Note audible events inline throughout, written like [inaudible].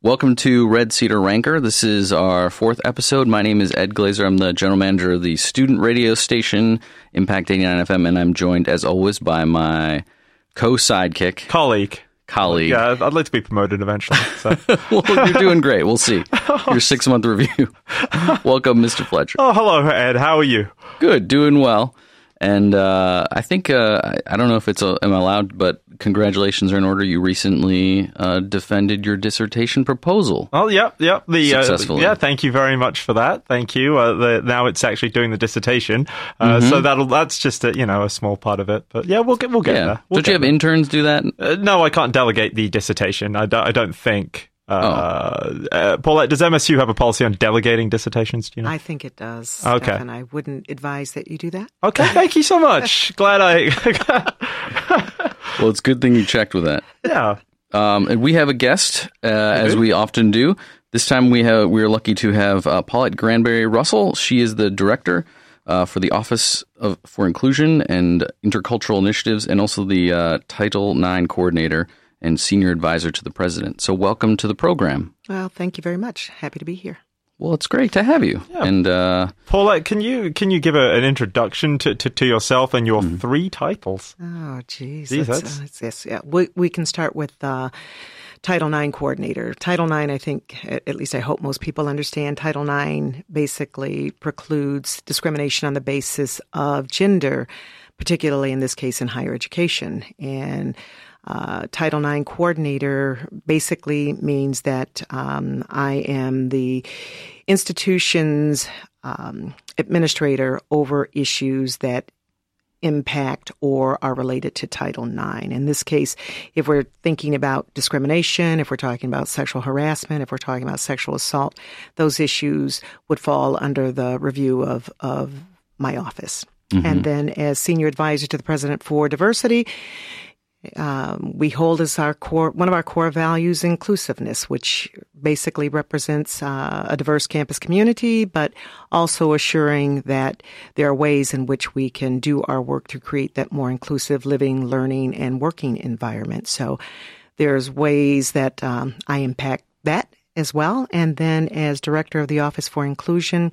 Welcome to Red Cedar Ranker. This is our fourth episode. My name is Ed Glazer. I'm the general manager of the student radio station, Impact 89 FM, and I'm joined, as always, by my co sidekick, colleague. Colleague. Yeah, I'd like to be promoted eventually. So. [laughs] well, you're doing great. We'll see. [laughs] Oh. Your six month review. [laughs] Welcome, Mr. Fletcher. Oh, hello, Ed. How are you? Good. Doing well. And uh, I think uh, I don't know if it's a, am allowed, but congratulations are in order. You recently uh, defended your dissertation proposal. Oh, yep, yep. The uh, successfully. yeah, thank you very much for that. Thank you. Uh, the, now it's actually doing the dissertation, uh, mm-hmm. so that'll that's just a, you know a small part of it. But yeah, we'll get we'll get yeah. there. We'll don't you have there. interns do that? no, I can't delegate the dissertation. I don't think. Uh, oh. uh, Paulette, does MSU have a policy on delegating dissertations? Do you know? I think it does. Okay. And I wouldn't advise that you do that. Okay. Thank you so much. [laughs] Glad I. [laughs] [laughs] well, it's a good thing you checked with that. Yeah. Um, and we have a guest, uh, as we often do. This time we have we are lucky to have uh, Paulette Granberry Russell. She is the director uh, for the Office of for Inclusion and Intercultural Initiatives, and also the uh, Title IX coordinator and senior advisor to the president. So, welcome to the program. Well, thank you very much. Happy to be here. Well, it's great to have you. Yeah. And uh, Paulette, can you can you give a, an introduction to, to, to, yourself and your mm. three titles? Oh, geez, that's, uh, yes, yeah. We we can start with. Uh, Title IX coordinator. Title IX, I think, at least I hope most people understand, Title IX basically precludes discrimination on the basis of gender, particularly in this case in higher education. And uh, Title IX coordinator basically means that um, I am the institution's um, administrator over issues that impact or are related to Title IX. In this case, if we're thinking about discrimination, if we're talking about sexual harassment, if we're talking about sexual assault, those issues would fall under the review of, of my office. Mm-hmm. And then as senior advisor to the president for diversity, um, we hold as our core one of our core values inclusiveness, which basically represents uh, a diverse campus community, but also assuring that there are ways in which we can do our work to create that more inclusive living, learning, and working environment. So there's ways that um, I impact that as well. And then as director of the Office for Inclusion,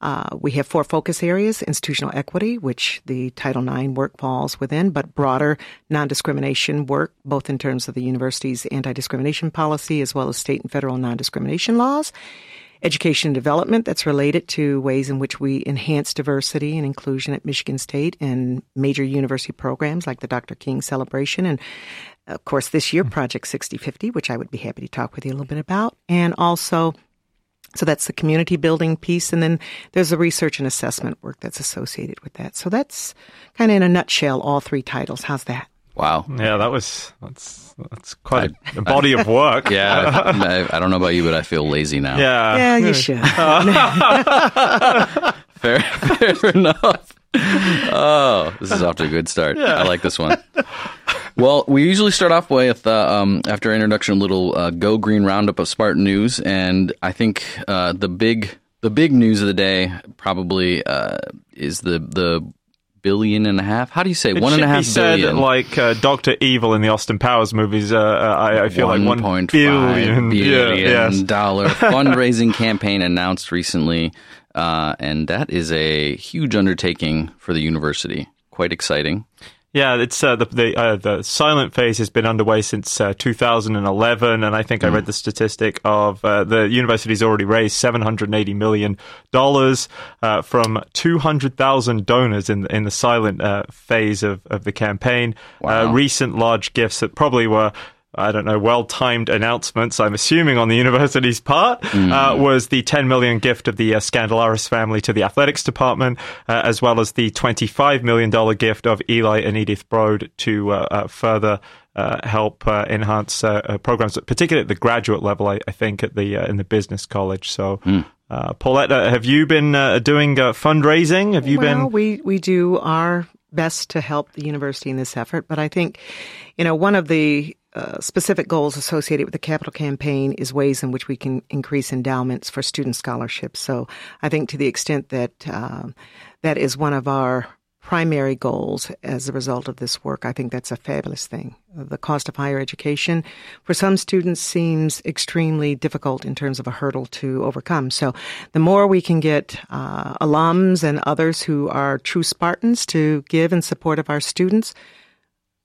uh, we have four focus areas institutional equity, which the Title IX work falls within, but broader non discrimination work, both in terms of the university's anti discrimination policy as well as state and federal non discrimination laws. Education and development that's related to ways in which we enhance diversity and inclusion at Michigan State and major university programs like the Dr. King Celebration and of course this year Project 6050, which I would be happy to talk with you a little bit about, and also so that's the community building piece. And then there's the research and assessment work that's associated with that. So that's kind of in a nutshell, all three titles. How's that? Wow. Yeah, that was, that's, that's quite I, a body I, of work. [laughs] Yeah. [laughs] I, I, don't know about you, but I feel lazy now. Yeah. Yeah, you should. [laughs] fair, fair enough. Oh, this is off to a good start. Yeah. I like this one. Well, we usually start off with, uh, um, after introduction, a little uh, Go Green roundup of Spartan news, and I think uh, the big the big news of the day probably uh, is the the billion and a half. How do you say it one and a half be said? Like uh, Doctor Evil in the Austin Powers movies. Uh, I, I, feel like one point billion, [laughs] billion yeah, yes. dollar [laughs] fundraising campaign announced recently, and that is a huge undertaking for the university. Quite exciting. Yeah, it's uh, the the, uh, the silent phase has been underway since uh, 2011, and I think mm. I read the statistic of uh, the university's already raised 780 million dollars uh, from 200,000 donors in in the silent uh, phase of, of the campaign. Wow. recent large gifts that probably were I don't know, well timed announcements, I'm assuming on the university's part, mm. uh, was the 10 million gift of the uh, Skandalaris family to the athletics department, uh, as well as the $25 million gift of Eli and Edith Broad to uh, uh, further uh, help enhance programs, particularly at the graduate level, I, I think, at the in the business college. So, mm. Paulette, have you been doing fundraising? Have you well, been? we, we do our best to help the university in this effort, but I think, you know, one of the uh, specific goals associated with the capital campaign is ways in which we can increase endowments for student scholarships. So I think to the extent that um, that is one of our primary goals as a result of this work. I think that's a fabulous thing. The cost of higher education for some students seems extremely difficult in terms of a hurdle to overcome. So the more we can get uh, alums and others who are true Spartans to give in support of our students,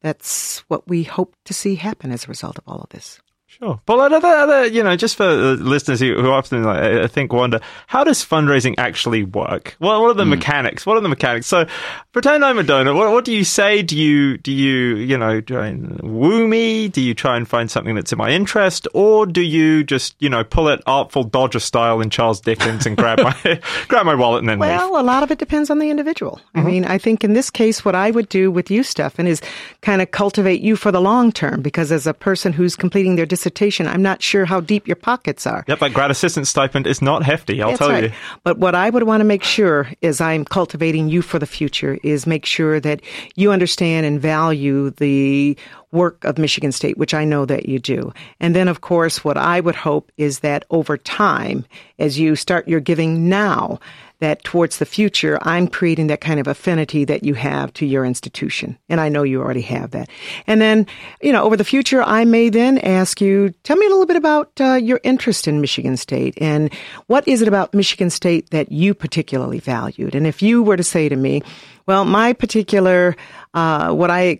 that's what we hope to see happen as a result of all of this. Sure. But other, other, you know, just for listeners who, who often like, I think wonder, how does fundraising actually work? What, what are the mm. mechanics? What are the mechanics? So, pretend I'm a donor. What, what do you say? Do you, do you, you know, try and woo me? Do you try and find something that's in my interest? Or do you just, you know, pull it artful Dodger style in Charles Dickens and grab my, [laughs] grab my wallet and then well, leave? a lot of it depends on the individual. Mm-hmm. I mean, I think in this case, what I would do with you, Stefan, is kind of cultivate you for the long term because as a person who's completing their I'm not sure how deep your pockets are. Yep, that grad assistant stipend is not hefty, I'll That's tell right. you. But what I would want to make sure is I'm cultivating you for the future is make sure that you understand and value the work of Michigan State, which I know that you do. And then, of course, what I would hope is that over time, as you start your giving now, that towards the future, I'm creating that kind of affinity that you have to your institution. And I know you already have that. And then, you know, over the future, I may then ask you, tell me a little bit about uh, your interest in Michigan State and what is it about Michigan State that you particularly valued? And if you were to say to me, well, my particular, uh, what I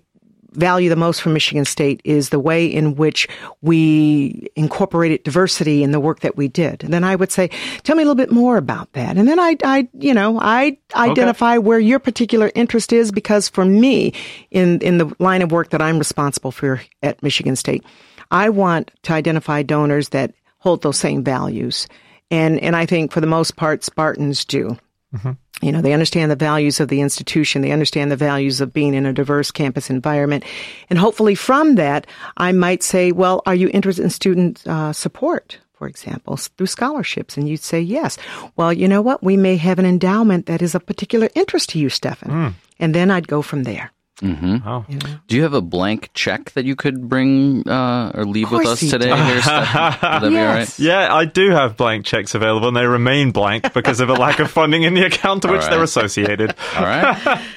value the most from Michigan State is the way in which we incorporated diversity in the work that we did. And then I would say, tell me a little bit more about that. And then I, I, you know, I identify okay. where your particular interest is because for me, in, in the line of work that I'm responsible for at Michigan State, I want to identify donors that hold those same values. And, and I think for the most part, Spartans do. Mm-hmm. You know, they understand the values of the institution. They understand the values of being in a diverse campus environment. And hopefully from that, I might say, well, are you interested in student uh, support? For example, through scholarships, and you'd say yes. Well, you know what? We may have an endowment that is of particular interest to you, Stefan. Mm. And then I'd go from there. Mm-hmm. Oh. Do you have a blank check that you could bring uh, or leave with us today? Here, that [laughs] yes. Yeah, I do have blank checks available, and they remain blank because of a lack of funding in the account to which right. they're associated. [laughs] All right.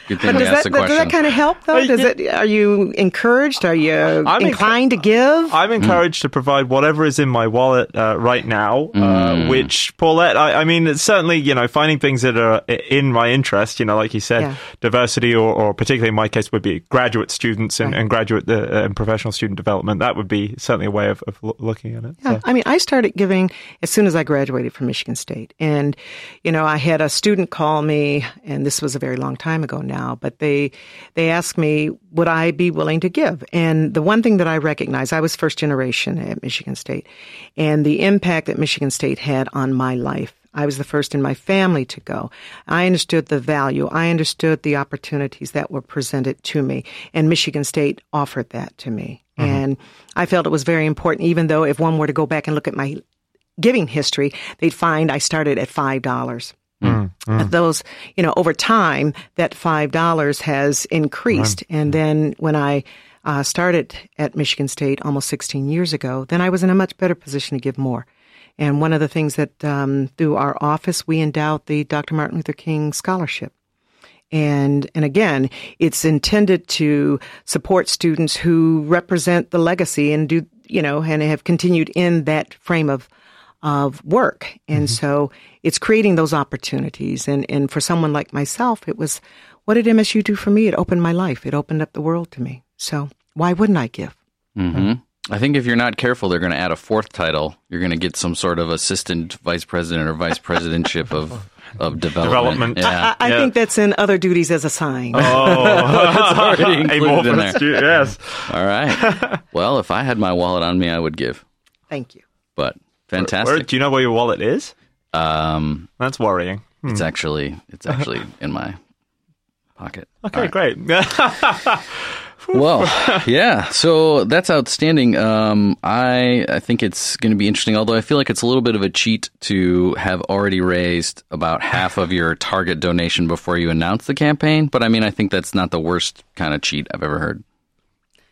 Good thing but does, that, does that kind of help, though? Does it? Are you encouraged? Are you I'm inclined enc- to give? I'm encouraged mm. to provide whatever is in my wallet uh, right now. Uh, mm. Uh, which Paulette, I, I, mean, it's certainly you know finding things that are in my interest. You know, like you said, yeah. diversity, or, or particularly in my case would be graduate students and, right. and graduate uh, and professional student development. That would be certainly a way of, of looking at it. Yeah, so. I mean, I started giving as soon as I graduated from Michigan State, and you know, I had a student call me, and this was a very long time ago now, but they they asked me would I be willing to give, and the one thing that I recognized, I was first generation at Michigan State, and the impact that Michigan State had on my life I was the first in my family to go. I understood the value. I understood the opportunities that were presented to me. And Michigan State offered that to me. Mm-hmm. And I felt it was very important, even though if one were to go back and look at my giving history, they'd find I started at $5. Mm-hmm. Those, you know, over time, that $5 has increased. Right. And then when I uh, started at Michigan State almost 16 years ago, then I was in a much better position to give more. And one of the things that um, through our office we endowed the Dr. Martin Luther King Scholarship. And and again, it's intended to support students who represent the legacy and do you know and have continued in that frame of of work. And mm-hmm. so it's creating those opportunities. And and for someone like myself, it was what did MSU do for me? It opened my life. It opened up the world to me. So why wouldn't I give? Mm-hmm. I think if you're not careful, they're going to add a fourth title. You're going to get some sort of assistant vice president or vice presidentship of of [laughs] development. development. Yeah. I, I yeah. think that's in other duties as a sign. Oh, [laughs] that's [laughs] already included in there. yes. All right. Well, if I had my wallet on me, I would give. Thank you. But fantastic. Where, do you know where your wallet is? Um, that's worrying. Hmm. It's actually it's actually in my pocket. Okay, right. great. Well, [laughs] yeah. So that's outstanding. Um, I I think it's going to be interesting. Although I feel like it's a little bit of a cheat to have already raised about half of your target donation before you announce the campaign. But I mean, I think that's not the worst kind of cheat I've ever heard.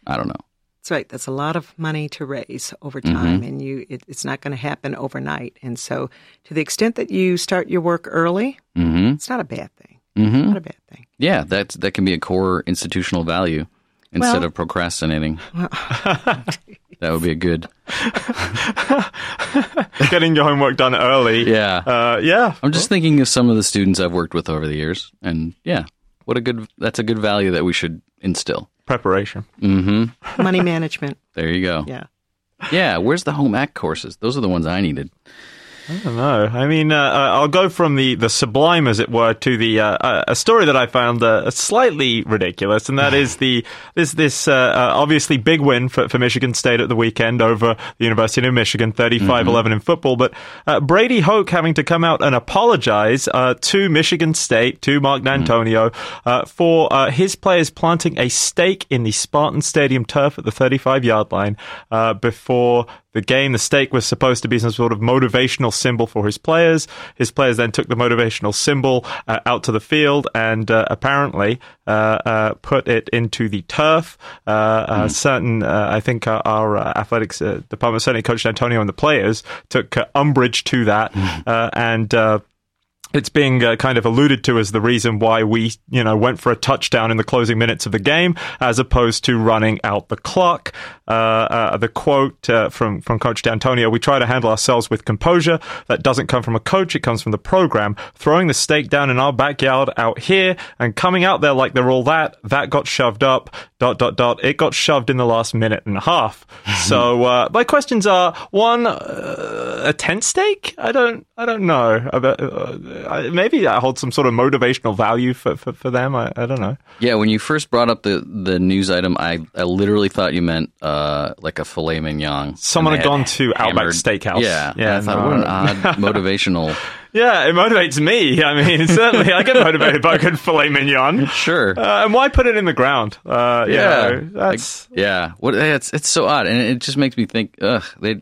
I don't know. That's right. That's a lot of money to raise over time, mm-hmm. and you it, it's not going to happen overnight. And so, to the extent that you start your work early, mm-hmm. it's not a bad thing. Mm-hmm. Not a bad thing. Yeah, that that can be a core institutional value instead Well- of procrastinating. [laughs] that would be a good. [laughs] Getting your homework done early. Yeah. Uh, yeah. I'm just thinking of some of the students I've worked with over the years, and yeah, what a good. That's a good value that we should instill. preparation. Money management. There you go. Yeah. Yeah, where's the home ec courses? Those are the ones I needed. I don't know. I mean, uh, uh, I'll go from the, the sublime, as it were, to the uh, uh, a story that I found uh, slightly ridiculous, and that is the this this uh, uh, obviously big win for, for Michigan State at the weekend over the University of Michigan, 35-11 in football. But uh, Brady Hoke having to come out and apologize uh, to Michigan State, to Mark Dantonio, uh, for uh, his players planting a stake in the Spartan Stadium turf at the 35-yard line uh, before the game. The stake was supposed to be some sort of motivational symbol for his players. His players then took the motivational symbol uh, out to the field and uh, apparently uh, uh, put it into the turf. Uh, uh, certain, uh, I think, our uh, athletics uh, department, certainly Coach Dantonio and the players, took uh, umbrage to that uh, and. It's being uh, kind of alluded to as the reason why we, you know, went for a touchdown in the closing minutes of the game, as opposed to running out the clock. Uh, uh, the quote uh, from from Coach Dantonio: "We try to handle ourselves with composure. That doesn't come from a coach; it comes from the program. Throwing the stake down in our backyard out here and coming out there like they're all that. That got shoved up. Dot dot dot. It got shoved in the last minute and a half. [laughs] so uh, my questions are: one, uh, a tent stake? I don't, I don't know. About, uh, I- maybe that holds some sort of motivational value for, for, for them. I, I don't know. Yeah, when you first brought up the, the news item, I, I literally thought you meant uh, like a filet mignon. Someone had gone to Outback Steakhouse. Yeah, Yeah, I thought no. what an odd motivational. [laughs] Yeah, it motivates me. I mean, [laughs] certainly I get motivated by a good filet mignon. [laughs] Sure. Uh, and why put it in the ground? Uh, yeah, know, that's Like, yeah. What? It's it's so odd, and it just makes me think. Ugh, they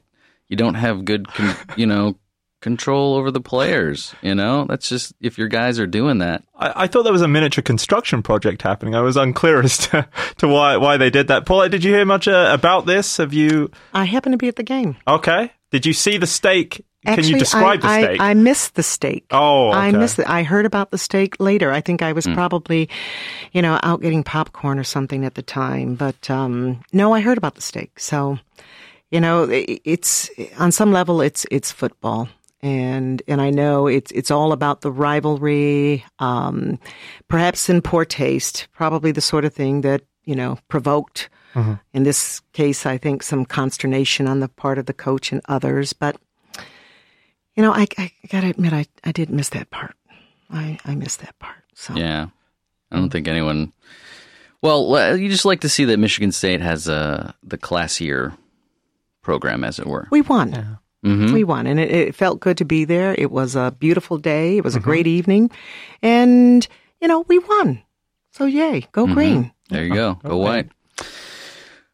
you don't have good, you know, control over the players. You know, that's just if your guys are doing that. I, I thought there was a miniature construction project happening. I was unclear [laughs] as to, to why why they did that. Paula, did you hear much uh, about this? Have you? I happen to be at the game. Okay. Did you see the stake? Can you describe I, the stake? I, I missed the stake. Oh, I missed it. I heard about the stake later. I think I was probably, you know, out getting popcorn or something at the time. But um, no, I heard about the stake. So, you know, i- it's on some level, it's it's football, and and I know it's it's all about the rivalry, um, perhaps in poor taste, probably the sort of thing that you know provoked. In this case, I think some consternation on the part of the coach and others, but you know, I, I gotta admit, I, I did miss that part. I, I missed that part. So Yeah, I don't think anyone. Well, uh, you just like to see that Michigan State has uh, the classier program, as it were. we won. We won, and it, it felt good to be there. It was a beautiful day. It was a great evening, and you know, we won. So yay, go green. There you go. [laughs] Go white.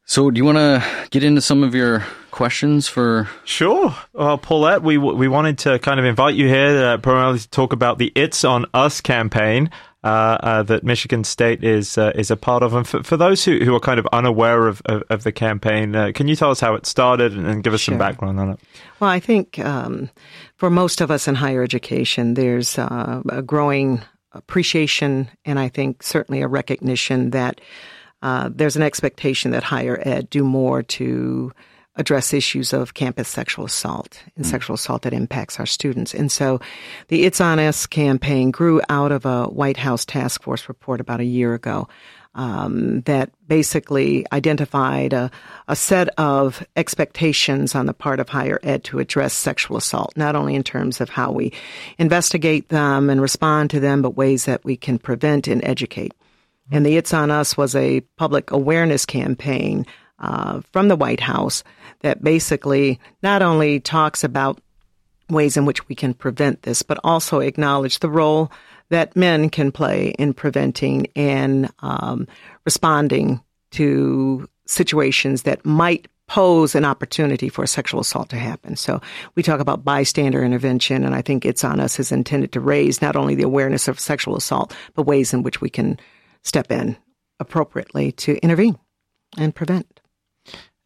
So, do you want to get into some of your questions for? Sure. Well, Paulette, we we wanted to kind of invite you here uh, primarily to talk about the "It's on Us" campaign uh, uh, that Michigan State is uh, is a part of. And for, for those who, who are kind of unaware of, of, of the campaign, uh, can you tell us how it started and, and give us some background on it? Well, I think um, for most of us in higher education, there's uh, a growing appreciation and I think certainly a recognition that uh, there's an expectation that higher ed do more to address issues of campus sexual assault and sexual assault that impacts our students. And so the It's On Us campaign grew out of a White House task force report about a year ago um, that basically identified a, a set of expectations on the part of higher ed to address sexual assault, not only in terms of how we investigate them and respond to them, but ways that we can prevent and educate. And the It's On Us was a public awareness campaign uh, from the White House that basically not only talks about ways in which we can prevent this, but also acknowledge the role that men can play in preventing and um, responding to situations that might pose an opportunity for a sexual assault to happen. So we talk about bystander intervention, and I think it's on us is intended to raise not only the awareness of sexual assault, but ways in which we can step in appropriately to intervene and prevent.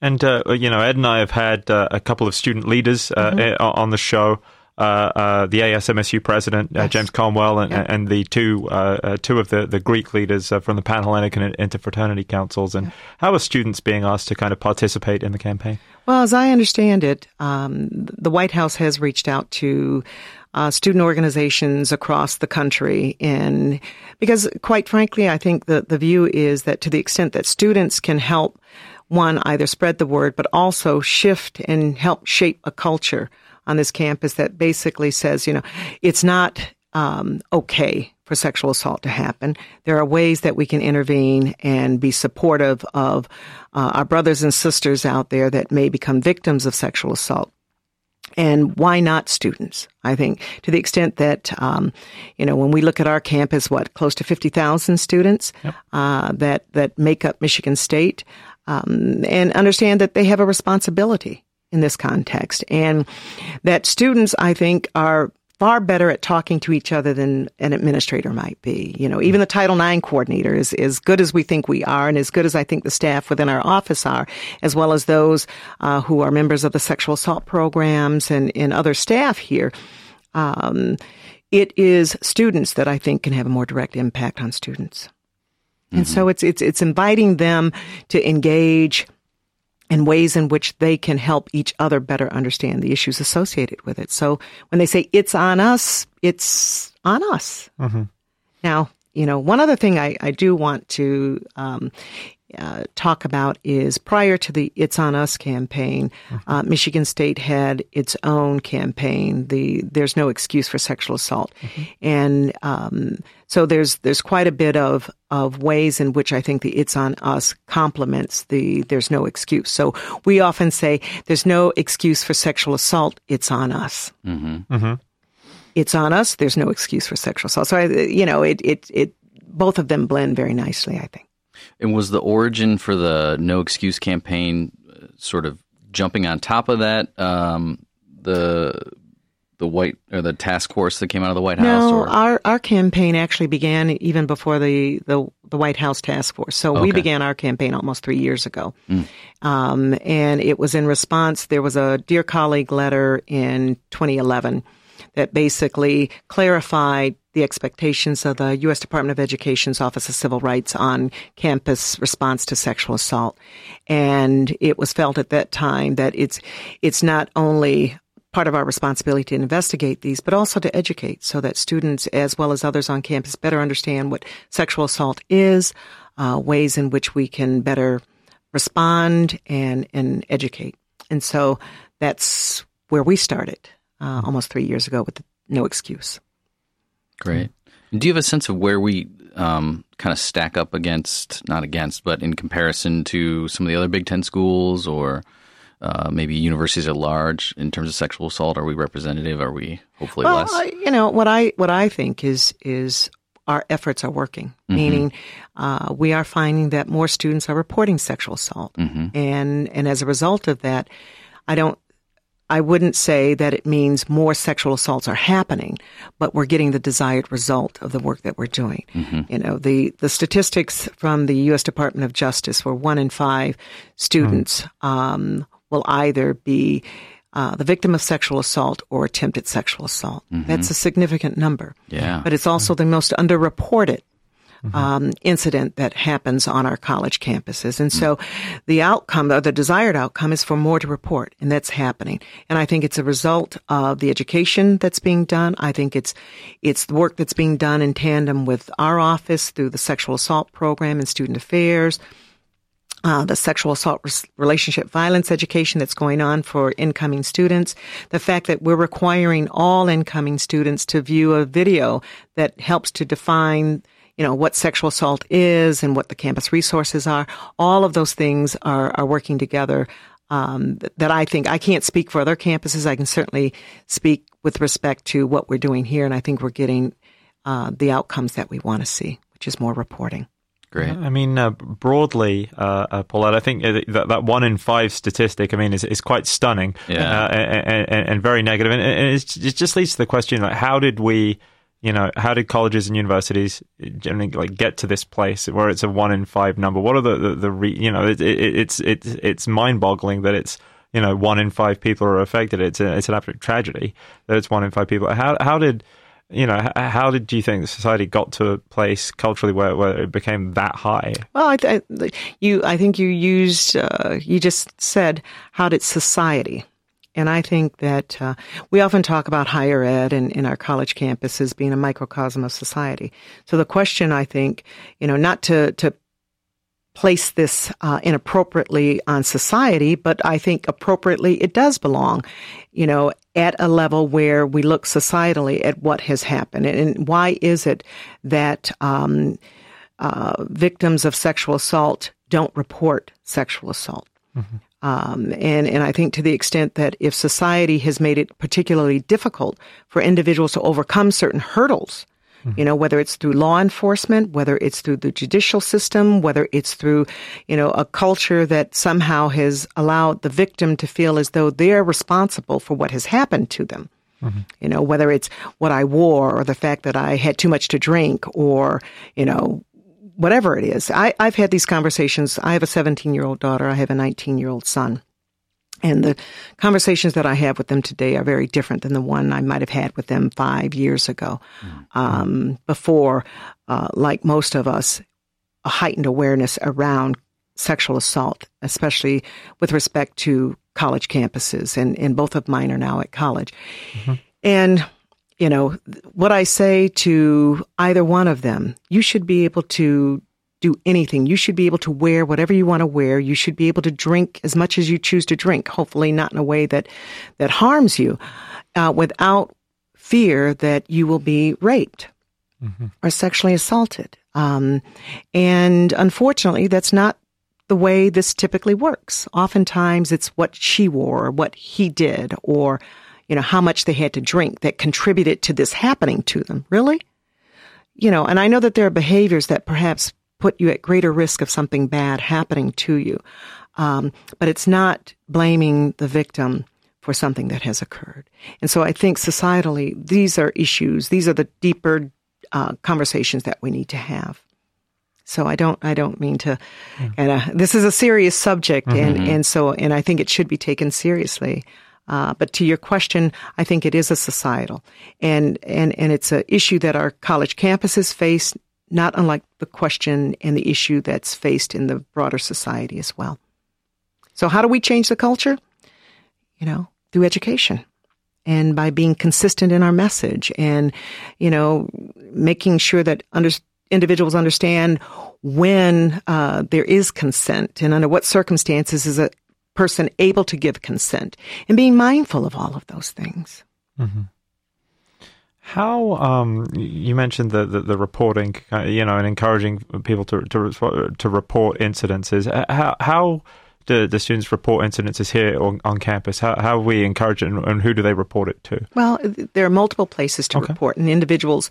And uh, you know, Ed and I have had uh, a couple of student leaders uh, Mm-hmm. uh, on the show. uh, uh, the ASMSU president, uh, yes. James Conwell, and, yep. and the two uh, uh, two of the, the Greek leaders from the Panhellenic and Interfraternity Councils. And how are students being asked to kind of participate in the campaign? Well, as I understand it, um, the White House has reached out to uh, student organizations across the country. And because, quite frankly, I think the view is that to the extent that students can help one either spread the word, but also shift and help shape a culture on this campus that basically says, you know, it's not um, okay for sexual assault to happen. There are ways that we can intervene and be supportive of uh, our brothers and sisters out there that may become victims of sexual assault. And why not students? I think to the extent that, um, you know, when we look at our campus, what, close to 50,000 students yep. uh, that, that make up Michigan State, um, and understand that they have a responsibility in this context. And that students, I think, are far better at talking to each other than an administrator might be. You know, even the Title IX coordinator is as good as we think we are and as good as I think the staff within our office are, as well as those uh, who are members of the sexual assault programs and, and other staff here. Um, it is students that I think can have a more direct impact on students. Mm-hmm. And so it's, it's, it's inviting them to engage and ways in which they can help each other better understand the issues associated with it. So when they say it's on us, it's on us. Mm-hmm. Now, you know, one other thing I, I do want to um, uh, talk about is prior to the It's On Us campaign, mm-hmm. uh, Michigan State had its own campaign, the There's No Excuse for Sexual Assault. Mm-hmm. And um, so there's there's quite a bit of, of ways in which I think the It's On Us complements the There's No Excuse. So we often say there's no excuse for sexual assault, it's on us. Mm-hmm. mm-hmm. It's on us, there's no excuse for sexual assault. So, I, you know, it, it, it, both of them blend very nicely, I think. And was the origin for the No Excuse campaign uh, sort of jumping on top of that? Um, the the white or the task force that came out of the White House? No, our our campaign actually began even before the the, the White House task force. So okay. we began our campaign almost three years ago, mm. um, and it was in response. There was a dear colleague letter in 2011 that basically clarified the expectations of the U.S. Department of Education's Office of Civil Rights on campus response to sexual assault. And it was felt at that time that it's, it's not only part of our responsibility to investigate these, but also to educate so that students as well as others on campus better understand what sexual assault is, uh, ways in which we can better respond and, and educate. And so that's where we started uh, almost three years ago with no excuse. Great. Do you have a sense of where we um, kind of stack up against, not against, but in comparison to some of the other Big Ten schools or uh, maybe universities at large in terms of sexual assault? Are we representative? Are we hopefully well, less? you know what I what I think is is our efforts are working, mm-hmm. meaning uh, we are finding that more students are reporting sexual assault, mm-hmm. and and as a result of that, I don't I wouldn't say that it means more sexual assaults are happening, but we're getting the desired result of the work that we're doing. Mm-hmm. You know, the, the statistics from the U.S. Department of Justice were one in five students mm-hmm. um, will either be uh, the victim of sexual assault or attempted sexual assault. Mm-hmm. That's a significant number. Yeah. But it's also the most underreported mm-hmm. um, incident that happens on our college campuses. And so the outcome, or the desired outcome is for more to report, and that's happening. And I think it's a result of the education that's being done. I think it's, it's the work that's being done in tandem with our office through the sexual assault program and student affairs. Uh, the sexual assault relationship violence education that's going on for incoming students, the fact that we're requiring all incoming students to view a video that helps to define you know, what sexual assault is and what the campus resources are. All of those things are, are working together. Um, that I think I can't speak for other campuses. I can certainly speak with respect to what we're doing here, and I think we're getting uh, the outcomes that we want to see, which is more reporting. Great. I mean, uh, broadly, uh, uh, Paulette, I think uh, that, that one in five statistic, I mean, is, is quite stunning yeah. Uh, and, and, and, very negative. And, and it just leads to the question, like, how did we you know, how did colleges and universities generally like get to this place where it's a one in five number? What are the the, the re, you know, it, it, it's it's it's mind boggling that it's you know one in five people are affected. It's a, it's an absolute tragedy that it's one in five people. How how did you know, how did you think society got to a place culturally where, where it became that high? Well, I, th- you, I think you used, uh, you just said, how did society? And I think that uh, we often talk about higher ed and in our college campuses being a microcosm of society. So the question, I think, you know, not to to place this uh, inappropriately on society, but I think appropriately it does belong, you know, at a level where we look societally at what has happened and why is it that um, uh, victims of sexual assault don't report sexual assault. Mm-hmm. Um, and, and I think to the extent that if society has made it particularly difficult for individuals to overcome certain hurdles, mm-hmm. you know, whether it's through law enforcement, whether it's through the judicial system, whether it's through, you know, a culture that somehow has allowed the victim to feel as though they're responsible for what has happened to them. Mm-hmm. You know, whether it's what I wore or the fact that I had too much to drink or, you know, whatever it is. I, I've had these conversations. I have a 17 year old daughter. I have a 19 year old son. And the conversations that I have with them today are very different than the one I might have had with them five years ago. Mm-hmm. Um, before, uh, like most of us, a heightened awareness around sexual assault, especially with respect to college campuses. And, and both of mine are now at college. Mm-hmm. And you know, what I say to either one of them, you should be able to do anything. You should be able to wear whatever you want to wear. You should be able to drink as much as you choose to drink, hopefully not in a way that, that harms you, uh, without fear that you will be raped mm-hmm. or sexually assaulted. Um, and unfortunately, that's not the way this typically works. Oftentimes it's what she wore or what he did or you know, how much they had to drink that contributed to this happening to them. Really? You know, and I know that there are behaviors that perhaps put you at greater risk of something bad happening to you. Um, but it's not blaming the victim for something that has occurred. And so I think societally, these are issues, these are the deeper uh, conversations that we need to have. So I don't, I don't mean to, mm. and uh, this is a serious subject, mm-hmm. and and so, and I think it should be taken seriously. Uh, but to your question, I think it is a societal, and and and it's an issue that our college campuses face, not unlike the question and the issue that's faced in the broader society as well. So, how do we change the culture? You know, through education and by being consistent in our message, and you know, making sure that under, individuals understand when uh, there is consent and under what circumstances is a person able to give consent and being mindful of all of those things. Mm-hmm. How um, you mentioned the, the, the reporting, uh, you know, and encouraging people to to to report incidences. How how do the students report incidences here on, on campus? How, how we encourage it and, and, who do they report it to? Well, there are multiple places to okay. report, and individuals,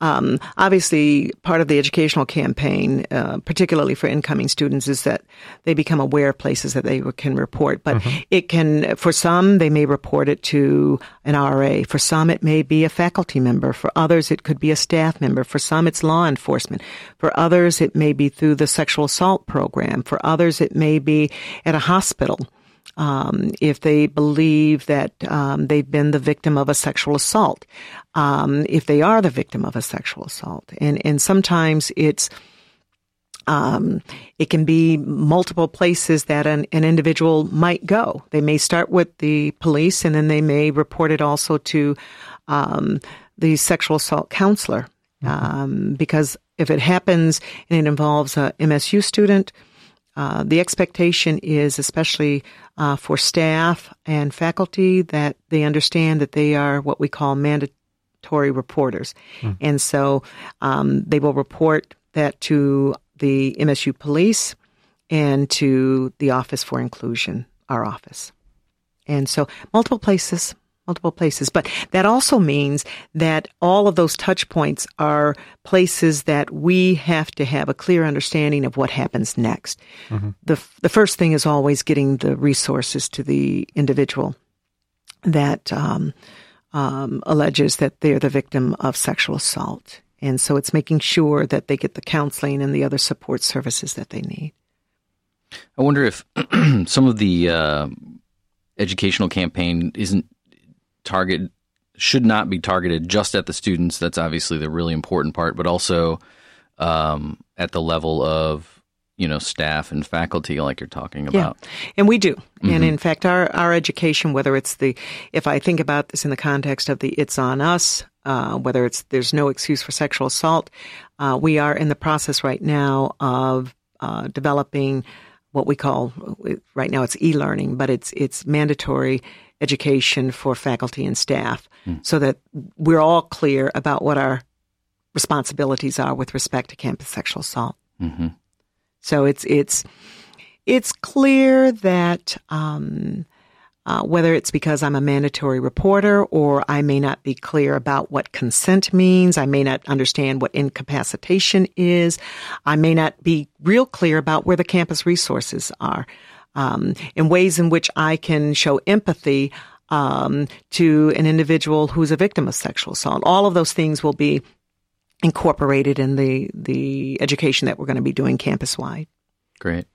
um, obviously, part of the educational campaign, uh, particularly for incoming students, is that they become aware of places that they can report. But mm-hmm. it can, for some, they may report it to an RA. For some, it may be a faculty member. For others, it could be a staff member. For some, it's law enforcement. For others, it may be through the sexual assault program. For others, it may be at a hospital. Um, if they believe that um, they've been the victim of a sexual assault, um, if they are the victim of a sexual assault, and and sometimes it's um, it can be multiple places that an, an, individual might go. They may start with the police, and then they may report it also to um, the sexual assault counselor, mm-hmm. Um, because if it happens and it involves a MSU student uh, the expectation is, especially uh, for staff and faculty, that they understand that they are what we call mandatory reporters. Mm. And so um, they will report that to the MSU police and to the Office for Inclusion, our office. And so multiple places, multiple places. But that also means that all of those touch points are places that we have to have a clear understanding of what happens next. Mm-hmm. The, the first thing is always getting the resources to the individual that um, um, alleges that they're the victim of sexual assault. And so it's making sure that they get the counseling and the other support services that they need. I wonder if [clears throat] some of the uh, educational campaign isn't target should not be targeted just at the students. That's obviously the really important part, but also um, at the level of you know staff and faculty, like you're talking about. Yeah, and we do. Mm-hmm. And in fact, our our education, whether it's the, if I think about this in the context of the "It's on Us," uh, whether it's there's no excuse for sexual assault, uh, we are in the process right now of uh, developing what we call right now it's e-learning, but it's it's mandatory education for faculty and staff, mm. so that we're all clear about what our responsibilities are with respect to campus sexual assault. Mm-hmm. So it's it's it's clear that um, uh, whether it's because I'm a mandatory reporter or I may not be clear about what consent means, I may not understand what incapacitation is, I may not be real clear about where the campus resources are, um, in ways in which I can show empathy um, to an individual who's a victim of sexual assault. All of those things will be incorporated in the the education that we're going to be doing campus wide. Great.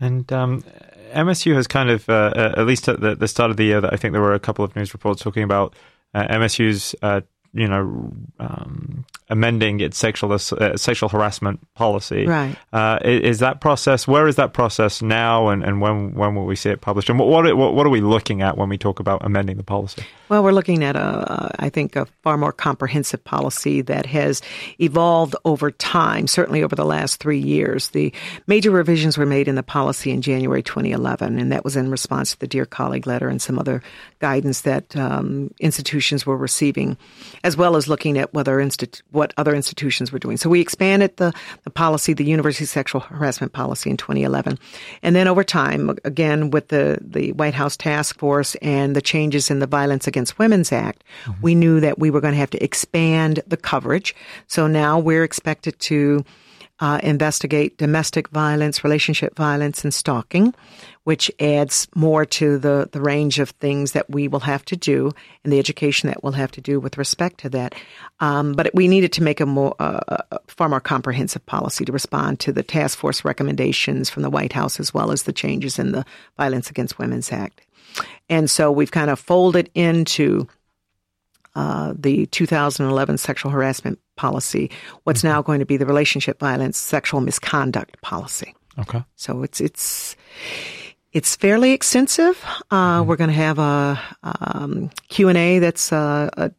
And um, MSU has kind of, uh, uh, at least at the, the, start of the year, I think there were a couple of news reports talking about uh, MSU's uh, you know, um, amending its sexual uh, sexual harassment policy. Right. Uh, is, that process? Where is that process now, and, and when when will we see it published? And what, what what are we looking at when we talk about amending the policy? Well, we're looking at a, I think, a far more comprehensive policy that has evolved over time. Certainly over the last three years, the major revisions were made in the policy in January 2011, and that was in response to the Dear Colleague letter and some other guidance that um, institutions were receiving as well as looking at whether institu- what other institutions were doing. So we expanded the, the policy, the university sexual harassment policy in 2011. And then over time, again, with the, the White House task force and the changes in the Violence Against Women's Act, mm-hmm. we knew that we were going to have to expand the coverage. So now we're expected to uh, investigate domestic violence, relationship violence, and stalking which adds more to the, the range of things that we will have to do and the education that we'll have to do with respect to that. Um, but we needed to make a more uh, a far more comprehensive policy to respond to the task force recommendations from the White House as well as the changes in the Violence Against Women's Act. And so we've kind of folded into uh, the 2011 sexual harassment policy, what's mm-hmm. now going to be the relationship violence sexual misconduct policy. Okay. So it's it's it's fairly extensive. Uh, mm-hmm. We're going to have a um, Q and A that's uh, a,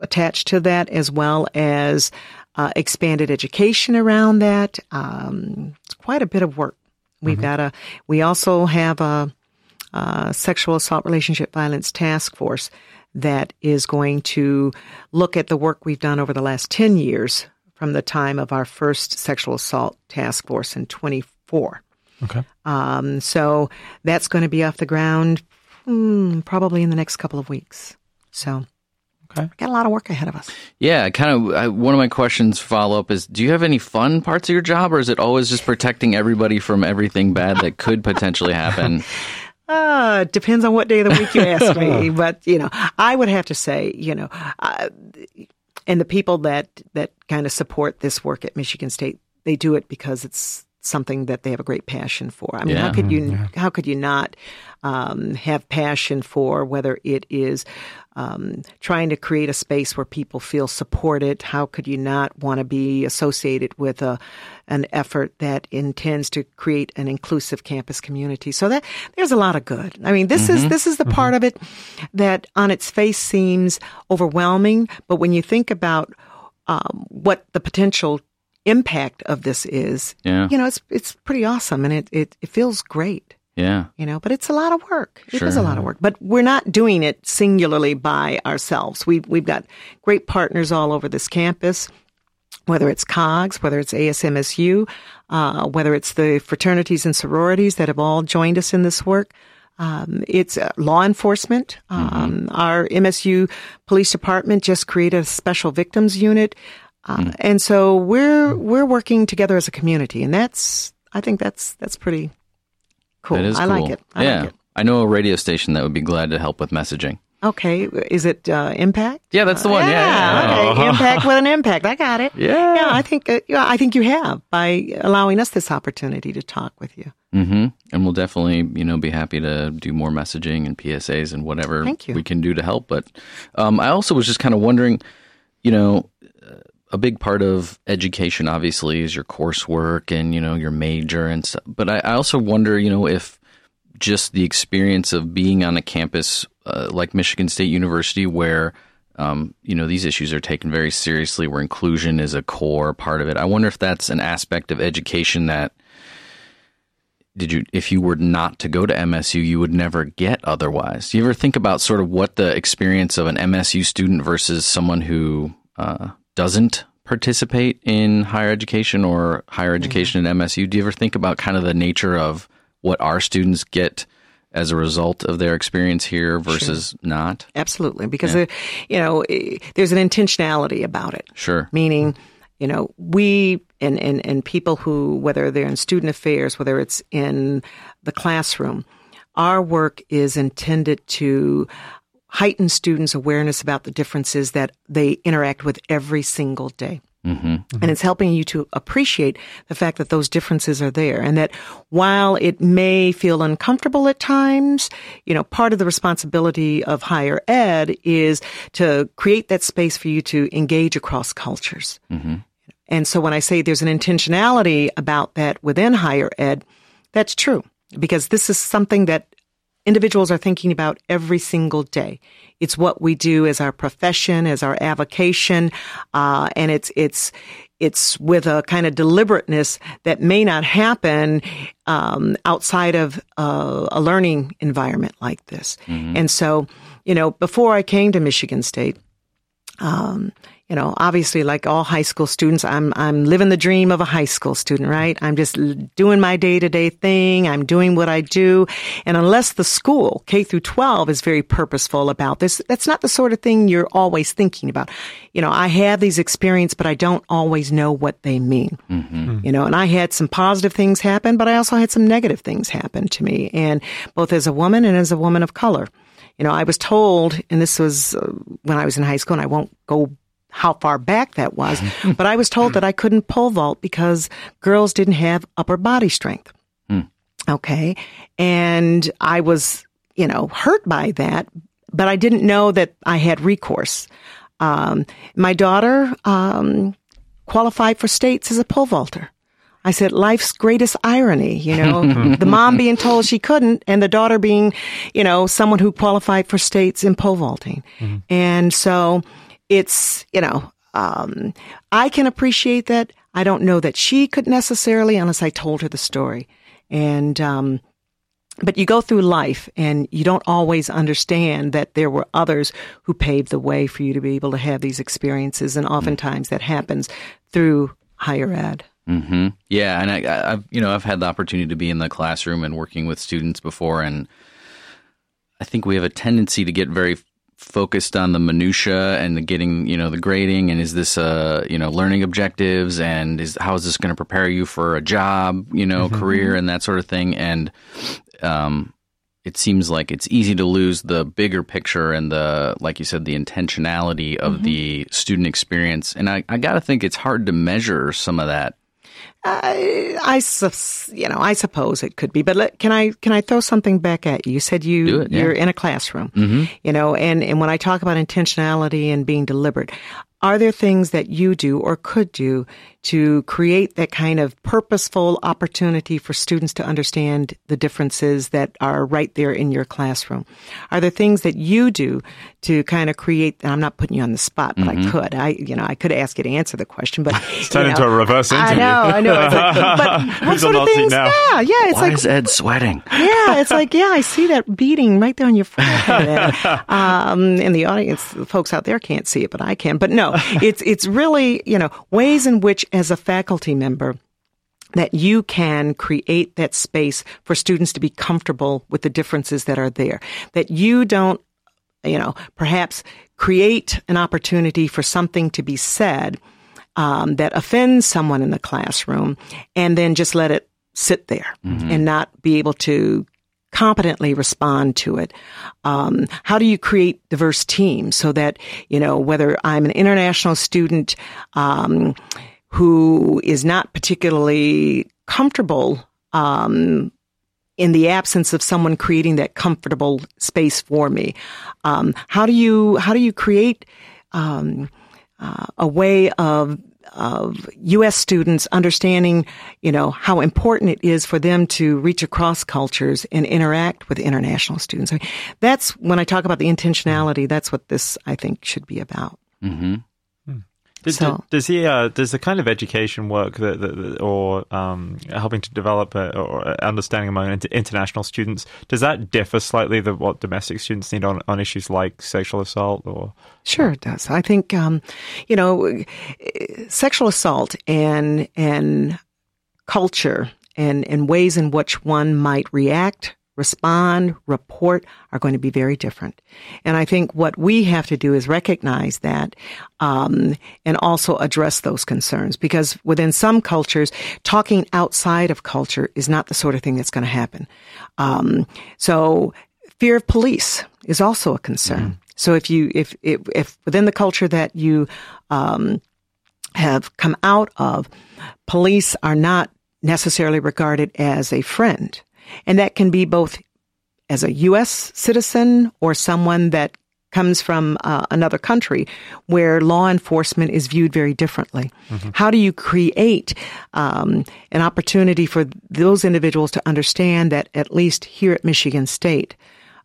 attached to that, as well as uh, expanded education around that. Um, it's quite a bit of work. We've mm-hmm. got a. We also have a, a sexual assault relationship violence task force that is going to look at the work we've done over the last ten years from the time of our first sexual assault task force in 24. Okay. Um, so that's going to be off the ground hmm, probably in the next couple of weeks. So. Okay. Got a lot of work ahead of us. Yeah, kind of. I, one of my questions follow up is: Do you have any fun parts of your job, or is it always just protecting everybody from everything bad that could potentially happen? [laughs] Uh, depends on what day of the week you ask me. [laughs] but you know, I would have to say, you know, uh, and the people that that kind of support this work at Michigan State, they do it because it's something that they have a great passion for. I mean, yeah. how could you yeah. how could you not um, have passion for whether it is um, trying to create a space where people feel supported? How could you not want to be associated with a an effort that intends to create an inclusive campus community? So that there's a lot of good. I mean, this mm-hmm. is this is the mm-hmm. part of it that on its face seems overwhelming, but when you think about um, what the potential impact of this is, yeah. you know, it's it's pretty awesome and it, it, it feels great. Yeah. You know, but it's a lot of work. It sure. is a lot of work. But we're not doing it singularly by ourselves. We we've got great partners all over this campus. Whether it's COGS, whether it's ASMSU, uh, whether it's the fraternities and sororities that have all joined us in this work, um, it's uh, law enforcement. Mm-hmm. Um, our MSU police department just created a special victims unit. Uh, And so we're we're working together as a community, and that's I think that's that's pretty cool. That is I cool. like it. I yeah, like it. I know a radio station that would be glad to help with messaging. Okay, is it uh, impact? Yeah, that's the one. Yeah, yeah, yeah. Okay. impact with an impact. I got it. Yeah, yeah. I think uh, yeah, I think you have by allowing us this opportunity to talk with you. Mm-hmm. And we'll definitely, you know, be happy to do more messaging and PSAs and whatever we can do to help. But um, I also was just kind of wondering, you know, a big part of education obviously is your coursework and you know your major and stuff. But I, I also wonder, you know, if just the experience of being on a campus uh, like Michigan State University, where um, you know these issues are taken very seriously, where inclusion is a core part of it. I wonder if that's an aspect of education that did you if you were not to go to MSU you would never get otherwise. Do you ever think about sort of what the experience of an MSU student versus someone who uh, doesn't participate in higher education or higher mm-hmm. education mm-hmm. at MSU? Do you ever think about kind of the nature of what our students get as a result of their experience here versus sure. not? Absolutely, because yeah. you know there's an intentionality about it. Sure, meaning you know we and, and and people who whether they're in student affairs, whether it's in the classroom, our work is intended to heighten students' awareness about the differences that they interact with every single day. Mm-hmm. And it's helping you to appreciate the fact that those differences are there and that while it may feel uncomfortable at times, you know, part of the responsibility of higher ed is to create that space for you to engage across cultures. Mm-hmm. And so when I say there's an intentionality about that within higher ed, that's true because this is something that individuals are thinking about every single day. It's what we do as our profession, as our avocation, uh, and it's it's it's with a kind of deliberateness that may not happen um, outside of uh, a learning environment like this. Mm-hmm. And so, you know, before I came to Michigan State, um, you know, obviously, like all high school students, I'm I'm living the dream of a high school student, right? I'm just doing my day to day thing. I'm doing what I do, and unless the school K through 12 is very purposeful about this, that's not the sort of thing you're always thinking about. You know, I have these experiences, but I don't always know what they mean. Mm-hmm. You know, and I had some positive things happen, but I also had some negative things happen to me, and both as a woman and as a woman of color. You know, I was told, and this was uh, when I was in high school, and I won't go how far back that was, [laughs] but I was told that I couldn't pole vault because girls didn't have upper body strength. Mm. Okay. And I was, you know, hurt by that, but I didn't know that I had recourse. Um, my daughter um, qualified for states as a pole vaulter. I said, life's greatest irony, you know, [laughs] the mom being told she couldn't and the daughter being, you know, someone who qualified for states in pole vaulting. Mm-hmm. And so, it's, you know, um, I can appreciate that. I don't know that she could necessarily unless I told her the story. And, um, but you go through life and you don't always understand that there were others who paved the way for you to be able to have these experiences. And oftentimes that happens through higher ed. Mm-hmm. Yeah. And I, I've, you know, I've had the opportunity to be in the classroom and working with students before. And I think we have a tendency to get very focused on the minutia and the getting you know the grading and is this uh you know learning objectives and is how is this going to prepare you for a job you know mm-hmm. career and that sort of thing and um it seems like it's easy to lose the bigger picture and the like you said the intentionality of mm-hmm. the student experience and i, I gotta think it's hard to measure some of that I, I, you know, I suppose it could be, but let, can I can I throw something back at you? You said you it, yeah. you're in a classroom, mm-hmm. you know, and and when I talk about intentionality and being deliberate, are there things that you do or could do to create that kind of purposeful opportunity for students to understand the differences that are right there in your classroom? Are there things that you do to kind of create? I'm not putting you on the spot, but mm-hmm. I could. I, you know, I could ask you to answer the question, but [laughs] it's turned into a reverse interview. I know, I know. Like, [laughs] but what sort of things? Now? Yeah, yeah. It's Why like is Ed sweating? Yeah, it's like yeah, I see that beating right there on your forehead. [laughs] um, in the audience, the folks out there can't see it, but I can. But no, it's it's really you know ways in which as a faculty member that you can create that space for students to be comfortable with the differences that are there. That you don't, you know, perhaps create an opportunity for something to be said um, that offends someone in the classroom and then just let it sit there mm-hmm. and not be able to competently respond to it? Um, how do you create diverse teams so that, you know, whether I'm an international student, um, who is not particularly comfortable, um, in the absence of someone creating that comfortable space for me, um, how do you how do you create um, uh, a way of of U.S. students understanding, you know, how important it is for them to reach across cultures and interact with international students. I mean, that's when I talk about the intentionality. That's what this I think should be about. Mm-hmm. Does, so, does he? Uh, does the kind of education work that, that or um, helping to develop a, or understanding among international students does that differ slightly than what domestic students need on, on issues like sexual assault? Or sure, it does. I think um, you know, sexual assault and and culture and and ways in which one might react respond, report are going to be very different. And I think what we have to do is recognize that um, and also address those concerns because within some cultures, talking outside of culture is not the sort of thing that's going to happen. Um, so fear of police is also a concern. Mm-hmm. So if you if, if, if within the culture that you um, have come out of, police are not necessarily regarded as a friend. And that can be both as a U.S. citizen or someone that comes from uh, another country where law enforcement is viewed very differently. Mm-hmm. How do you create um, an opportunity for those individuals to understand that at least here at Michigan State,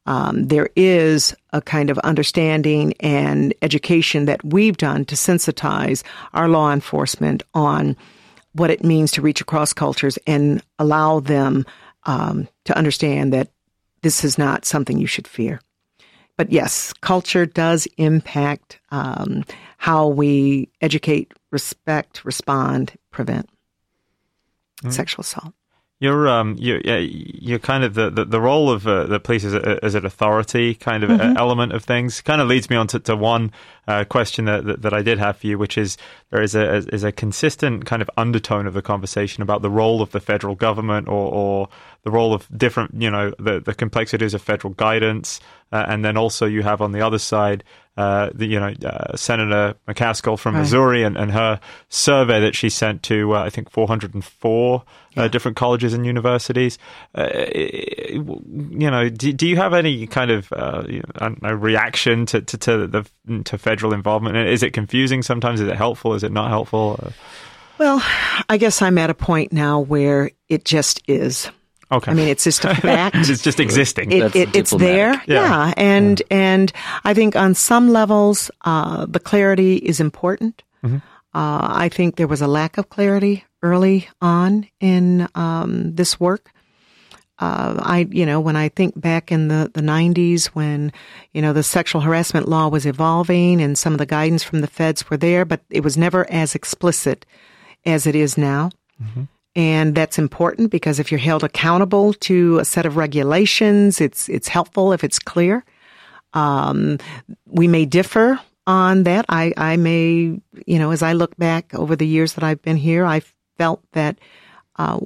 um, there is a kind of understanding and education that we've done to sensitize our law enforcement on what it means to reach across cultures and allow them um, to understand that this is not something you should fear. But yes, culture does impact um, how we educate, respect, respond, prevent mm-hmm. sexual assault. You're um you're you're kind of the the, the role of uh, the police as, a, as an authority kind of mm-hmm. element of things kind of leads me on to, to one uh, question that, that, that I did have for you, which is there is a is a consistent kind of undertone of the conversation about the role of the federal government or, or the role of different you know the the complexities of federal guidance, uh, and then also you have on the other side uh, the you know uh, Senator McCaskill from right. Missouri and, and her survey that she sent to uh, I think 404 uh, yeah. different colleges and universities. Uh, you know, do, do you have any kind of you know, reaction to, to, to the to federal involvement? Is it confusing sometimes? Is it helpful? Is it not helpful? Well, I guess I'm at a point now where it just is. Okay. I mean, it's just a [laughs] fact. it's just existing. It, it, it's there. Yeah. yeah. And, yeah. and I think on some levels, uh, the clarity is important. Mm-hmm. Uh, I think there was a lack of clarity early on in um, this work. Uh, I, you know, when I think back in the, the 90s when, you know, the sexual harassment law was evolving and some of the guidance from the feds were there, but it was never as explicit as it is now. Mm-hmm. And that's important because if you're held accountable to a set of regulations, it's, it's helpful if it's clear. Um, we may differ on that. I, I may, you know, as I look back over the years that I've been here, I felt that, uh,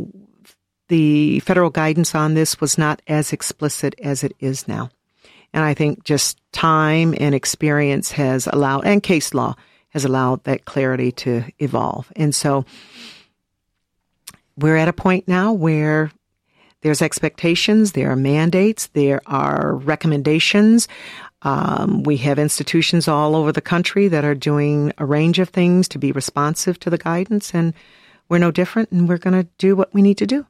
the federal guidance on this was not as explicit as it is now. And I think just time and experience has allowed, and case law has allowed that clarity to evolve. And so, we're at a point now where there's expectations, there are mandates, there are recommendations. Um, we have institutions all over the country that are doing a range of things to be responsive to the guidance, and we're no different, and we're going to do what we need to do.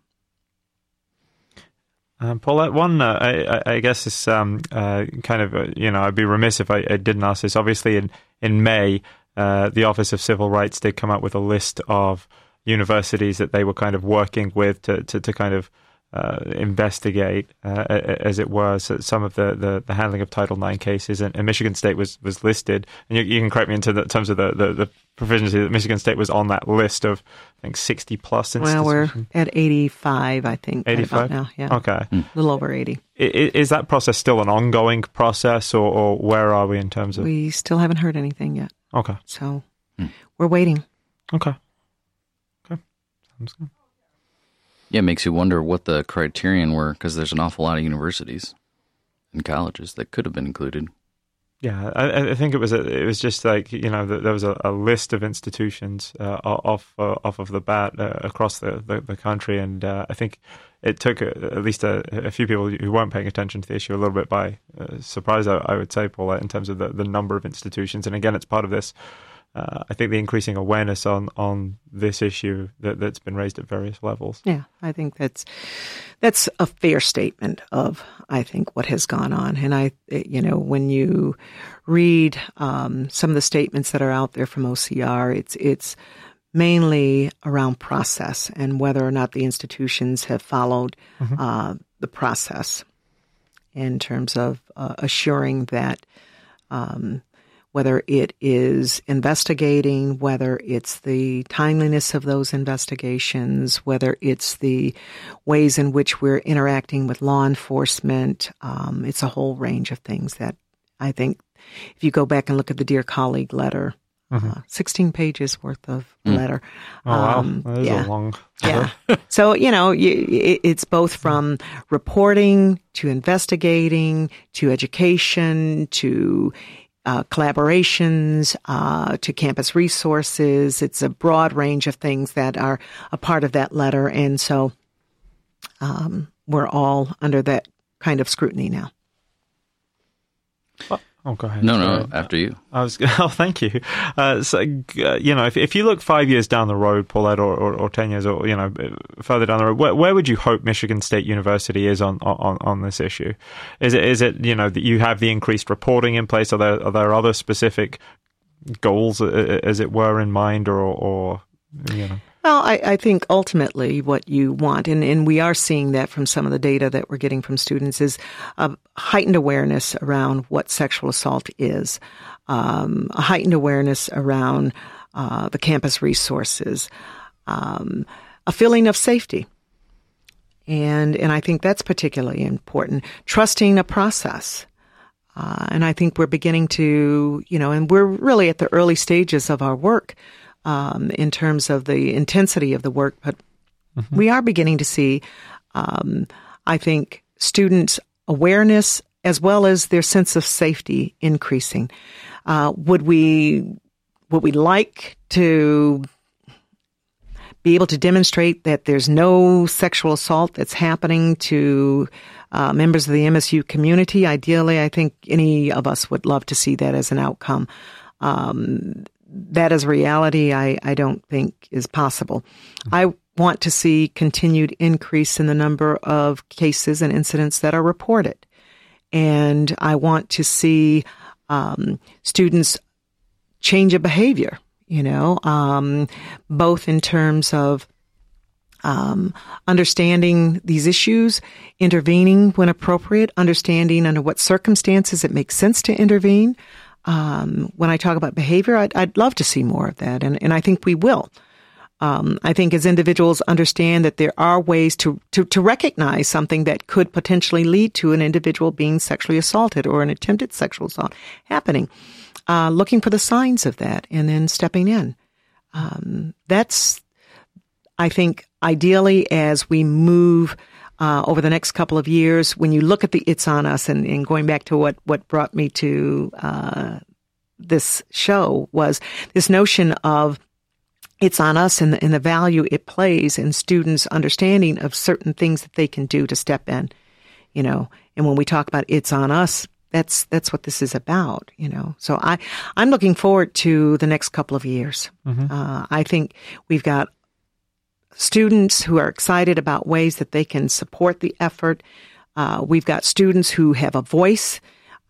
Um, Paulette, one, uh, I, I, guess is um, uh, kind of, uh, you know, I'd be remiss if I, I, didn't ask this. Obviously, in, in May, uh, the Office of Civil Rights did come up with a list of universities that they were kind of working with to, to, to kind of uh, investigate, uh, as it were, so some of the, the, the, handling of Title IX cases. And, and, Michigan State was, was listed. And you, you can correct me in terms of the, the, the provisions that Michigan State was on that list of, I think, 60 plus Well, we're at 85, I think. 85 now, yeah. Okay. A little over 80. Is, is that process still an ongoing process, or, or, where are we in terms of? We still haven't heard anything yet. Okay. So mm. we're waiting. Okay. Yeah, Yeah, it makes you wonder what the criterion were because there's an awful lot of universities and colleges that could have been included. Yeah, I, I, think it was a, it was just like you know there was a, a list of institutions uh, off uh, off of the bat uh, across the, the, the, country, and uh, I think it took a, at least a, few people who weren't paying attention to the issue a little bit by uh, surprise. I, I, would say, Paul, in terms of the, the number of institutions, and again, it's part of this uh, I think the increasing awareness on on this issue that that's been raised at various levels. Yeah, I think that's that's a fair statement of I think what has gone on, and I you know when you read um, some of the statements that are out there from OCR, it's it's mainly around process and whether or not the institutions have followed mm-hmm. uh, the process in terms of uh, assuring that. Um, whether it is investigating, whether it's the timeliness of those investigations, whether it's the ways in which we're interacting with law enforcement. Um, it's a whole range of things that I think if you go back and look at the Dear Colleague letter, mm-hmm. uh, 16 pages worth of mm. letter. Oh, um, wow. That is yeah. a long. yeah. [laughs] so, you know, you, it, it's both from reporting to investigating to education to uh, collaborations uh, to campus resources. It's a broad range of things that are a part of that letter. And so um, we're all under that kind of scrutiny now. Oh, go ahead. No, no, after you. I was. [laughs] Oh, thank you. Uh, so, uh, you know, if, if you look five years down the road, Paulette, or, or, or, ten years, or you know, further down the road, where, where would you hope Michigan State University is on, on, on this issue? Is it is it you know that you have the increased reporting in place? Are there are there other specific goals, as it were, in mind, or or you know? Well, I, I, think ultimately what you want, and, and we are seeing that from some of the data that we're getting from students, is a heightened awareness around what sexual assault is, um, a heightened awareness around uh, the campus resources, um, a feeling of safety. And, and I think that's particularly important. Trusting a process. Uh, and I think we're beginning to, you know, and we're really at the early stages of our work um, in terms of the intensity of the work, but mm-hmm. we are beginning to see, um, I think, students' awareness as well as their sense of safety increasing. Uh, would we would we like to be able to demonstrate that there's no sexual assault that's happening to uh, members of the MSU community? Ideally, I think any of us would love to see that as an outcome. Um, that as reality, I, I don't think is possible. I want to see continued increase in the number of cases and incidents that are reported. And I want to see um, students change a behavior, you know, um, both in terms of um, understanding these issues, intervening when appropriate, understanding under what circumstances it makes sense to intervene, um, when I talk about behavior, I'd, I'd, love to see more of that, and, and I think we will. Um, I think as individuals understand that there are ways to, to, to recognize something that could potentially lead to an individual being sexually assaulted or an attempted sexual assault happening, uh, looking for the signs of that and then stepping in. Um, that's, I think, ideally as we move uh, over the next couple of years, when you look at the It's On Us, and, and going back to what, what brought me to uh, this show was this notion of it's on us and the, and the value it plays in students' understanding of certain things that they can do to step in, you know. And when we talk about it's on us, that's that's what this is about, you know. So I I'm looking forward to the next couple of years. Mm-hmm. Uh, I think we've got students who are excited about ways that they can support the effort. Uh, we've got students who have a voice,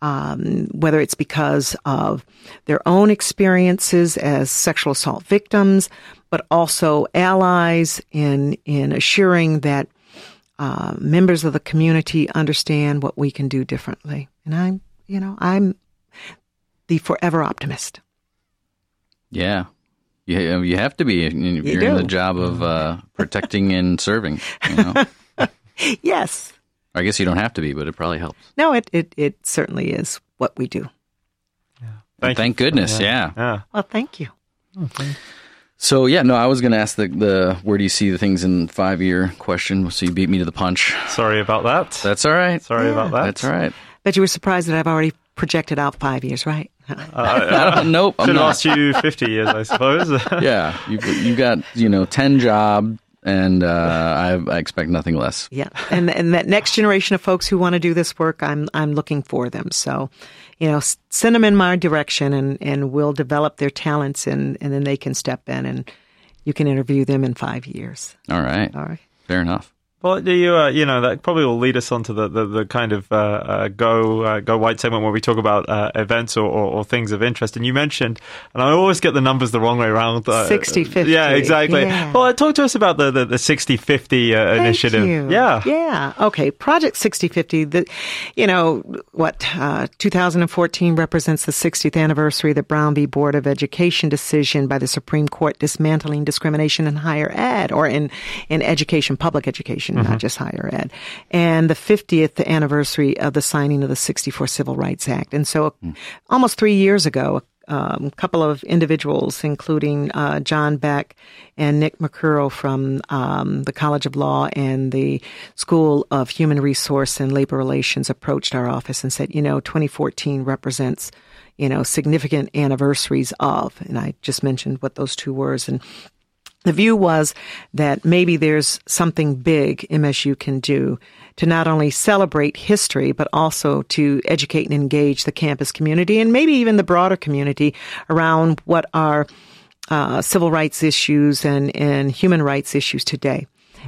um, whether it's because of their own experiences as sexual assault victims, but also allies in in assuring that uh, members of the community understand what we can do differently. And I'm, you know, I'm the forever optimist. Yeah, you, you have to be. You're you in the job of uh, protecting and serving. You know? [laughs] yes. I guess you don't have to be, but it probably helps. No, it, it, it certainly is what we do. Yeah. Thank, thank goodness. Yeah. yeah. Well, thank you. Oh, thank So yeah, no, I was going to ask the the where do you see the things in five year question. So you beat me to the punch. Sorry about that. That's all right. Sorry yeah. about that. That's all right. Bet you were surprised that I've already projected out five years, right? Uh, [laughs] nope. Should last you fifty years, I suppose. [laughs] yeah, you you got you know ten job and uh, I, I, expect nothing less. Yeah, and and that next generation of folks who want to do this work, I'm I'm looking for them. So, you know, send them in my direction, and and we'll develop their talents, and and then they can step in, and you can interview them in five years. All right. All right. Fair enough. Well, you uh, you know that probably will lead us on to the, the, the kind of uh, uh, go uh, go white segment where we talk about uh, events or, or, or, things of interest. And you mentioned, and I always get the numbers the wrong way around. 60-50. Uh, yeah, exactly. Yeah. Well, talk to us about the the, the 60-50 initiative. You. Yeah, yeah. Okay, Project 60-50. The, you know what? 2014 represents the 60th anniversary of the Brown v. Board of Education decision by the Supreme Court dismantling discrimination in higher ed or in in education, public education education, mm-hmm. not just higher ed, and the 50th anniversary of the signing of the 64 Civil Rights Act. And so, mm. almost three years ago, um, a couple of individuals, including uh, John Beck and Nick McCurrow from um, the College of Law and the School of Human Resource and Labor Relations, approached our office and said, you know, 2014 represents, you know, significant anniversaries of, and I just mentioned what those two words, and the view was that maybe there's something big MSU can do to not only celebrate history, but also to educate and engage the campus community and maybe even the broader community around what are uh, civil rights issues and, and human rights issues today.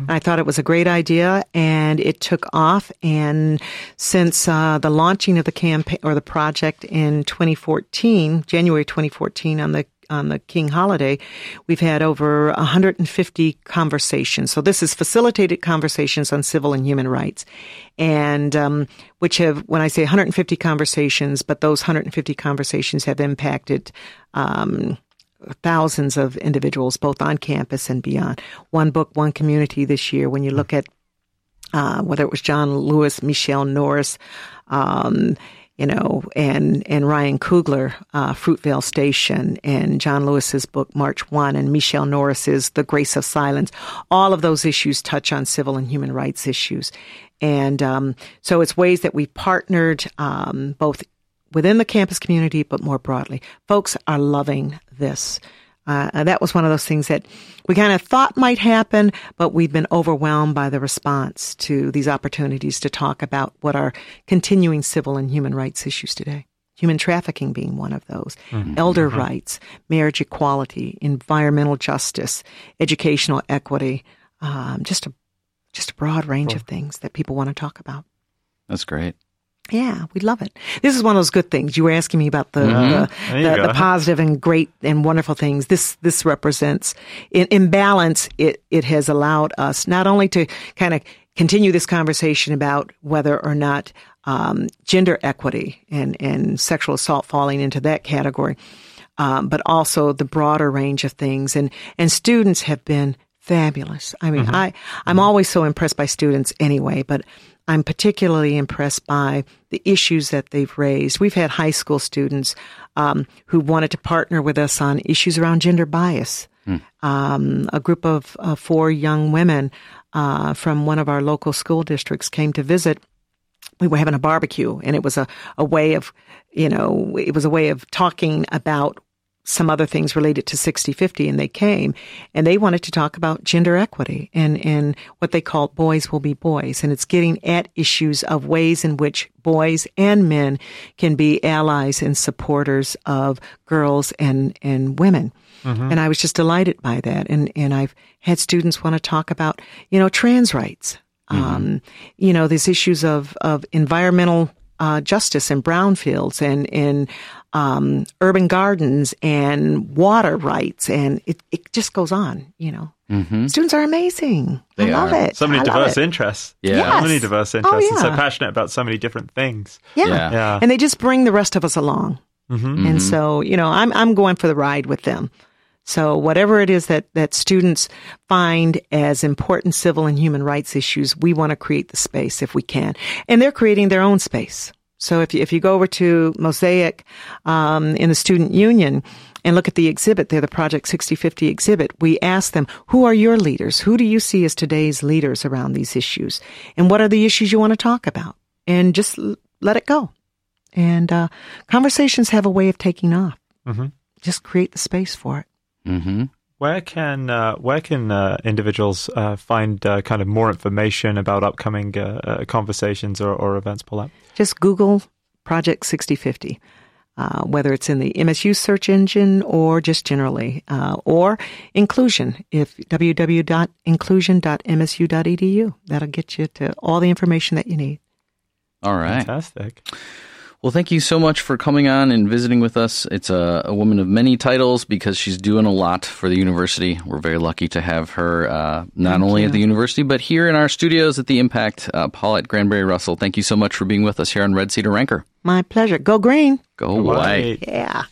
I thought it was a great idea and it took off. And since uh, the launching of the campaign or the project in 2014, January 2014, on the on the King holiday, we've had over 150 conversations. So this is facilitated conversations on civil and human rights, and um, which have, when I say 150 conversations, but those 150 conversations have impacted. Um, thousands of individuals, both on campus and beyond. One book, one community this year. When you look at uh, whether it was John Lewis, Michele Norris, um, you know, and, and Ryan Coogler, uh, Fruitvale Station, and John Lewis's book, March One, and Michele Norris's The Grace of Silence. All of those issues touch on civil and human rights issues. And um, so it's ways that we've partnered um, both within the campus community, but more broadly. Folks are loving this. Uh, that was one of those things that we kind of thought might happen, but we've been overwhelmed by the response to these opportunities to talk about what are continuing civil and human rights issues today. Human trafficking being one of those, mm-hmm. elder mm-hmm. rights, marriage equality, environmental justice, educational equity, um, just a just a broad range cool. of things that people want to talk about. That's great. Yeah, we love it. This is one of those good things. You were asking me about the mm-hmm. the, the, the, positive and great and wonderful things. This this represents in, in balance. It it has allowed us not only to kind of continue this conversation about whether or not um, gender equity and and sexual assault falling into that category, um, but also the broader range of things. And and students have been fabulous. I mean, mm-hmm. I I'm mm-hmm. always so impressed by students anyway, but I'm particularly impressed by the issues that they've raised. We've had high school students um, who wanted to partner with us on issues around gender bias. Mm. Um, a group of uh, four young women uh, from one of our local school districts came to visit. We were having a barbecue, and it was a, a way of, you know, it was a way of talking about some other things related to 6050 and they came and they wanted to talk about gender equity and, and what they call boys will be boys. And it's getting at issues of ways in which boys and men can be allies and supporters of girls and, and women. Mm-hmm. And I was just delighted by that. And, and I've had students want to talk about, you know, trans rights. Mm-hmm. Um, you know, these issues of, of environmental uh, justice in brownfields and in um, urban gardens and water rights, and it, it just goes on. You know, mm-hmm. students are amazing. They I love are. it. So many I diverse interests. Yeah, yes. so many diverse interests, oh, yeah. and so passionate about so many different things. Yeah. yeah, yeah. and they just bring the rest of us along. Mm-hmm. And mm-hmm. so, you know, I'm I'm going for the ride with them. So whatever it is that, that students find as important civil and human rights issues, we want to create the space if we can. And they're creating their own space. So if you, if you go over to Mosaic um, in the Student Union and look at the exhibit, they're the Project 6050 exhibit. We ask them, who are your leaders? Who do you see as today's leaders around these issues? And what are the issues you want to talk about? And just l- let it go. And uh, conversations have a way of taking off. Mm-hmm. Just create the space for it. Mm-hmm. Where can uh, where can uh, individuals uh, find uh, kind of more information about upcoming uh, uh, conversations or, or events, Paulette? Just Google Project 6050, whether it's in the MSU search engine or just generally, or inclusion, if www.inclusion.msu.edu. That'll get you to all the information that you need. All right. Fantastic. Well, thank you so much for coming on and visiting with us. It's a, a, woman of many titles because she's doing a lot for the university. We're very lucky to have her uh, not thank only you. at the university, but here in our studios at the Impact. Uh, Paulette Granberry Russell, thank you so much for being with us here on Red Cedar Ranker. My pleasure. Go green. Go white. Yeah.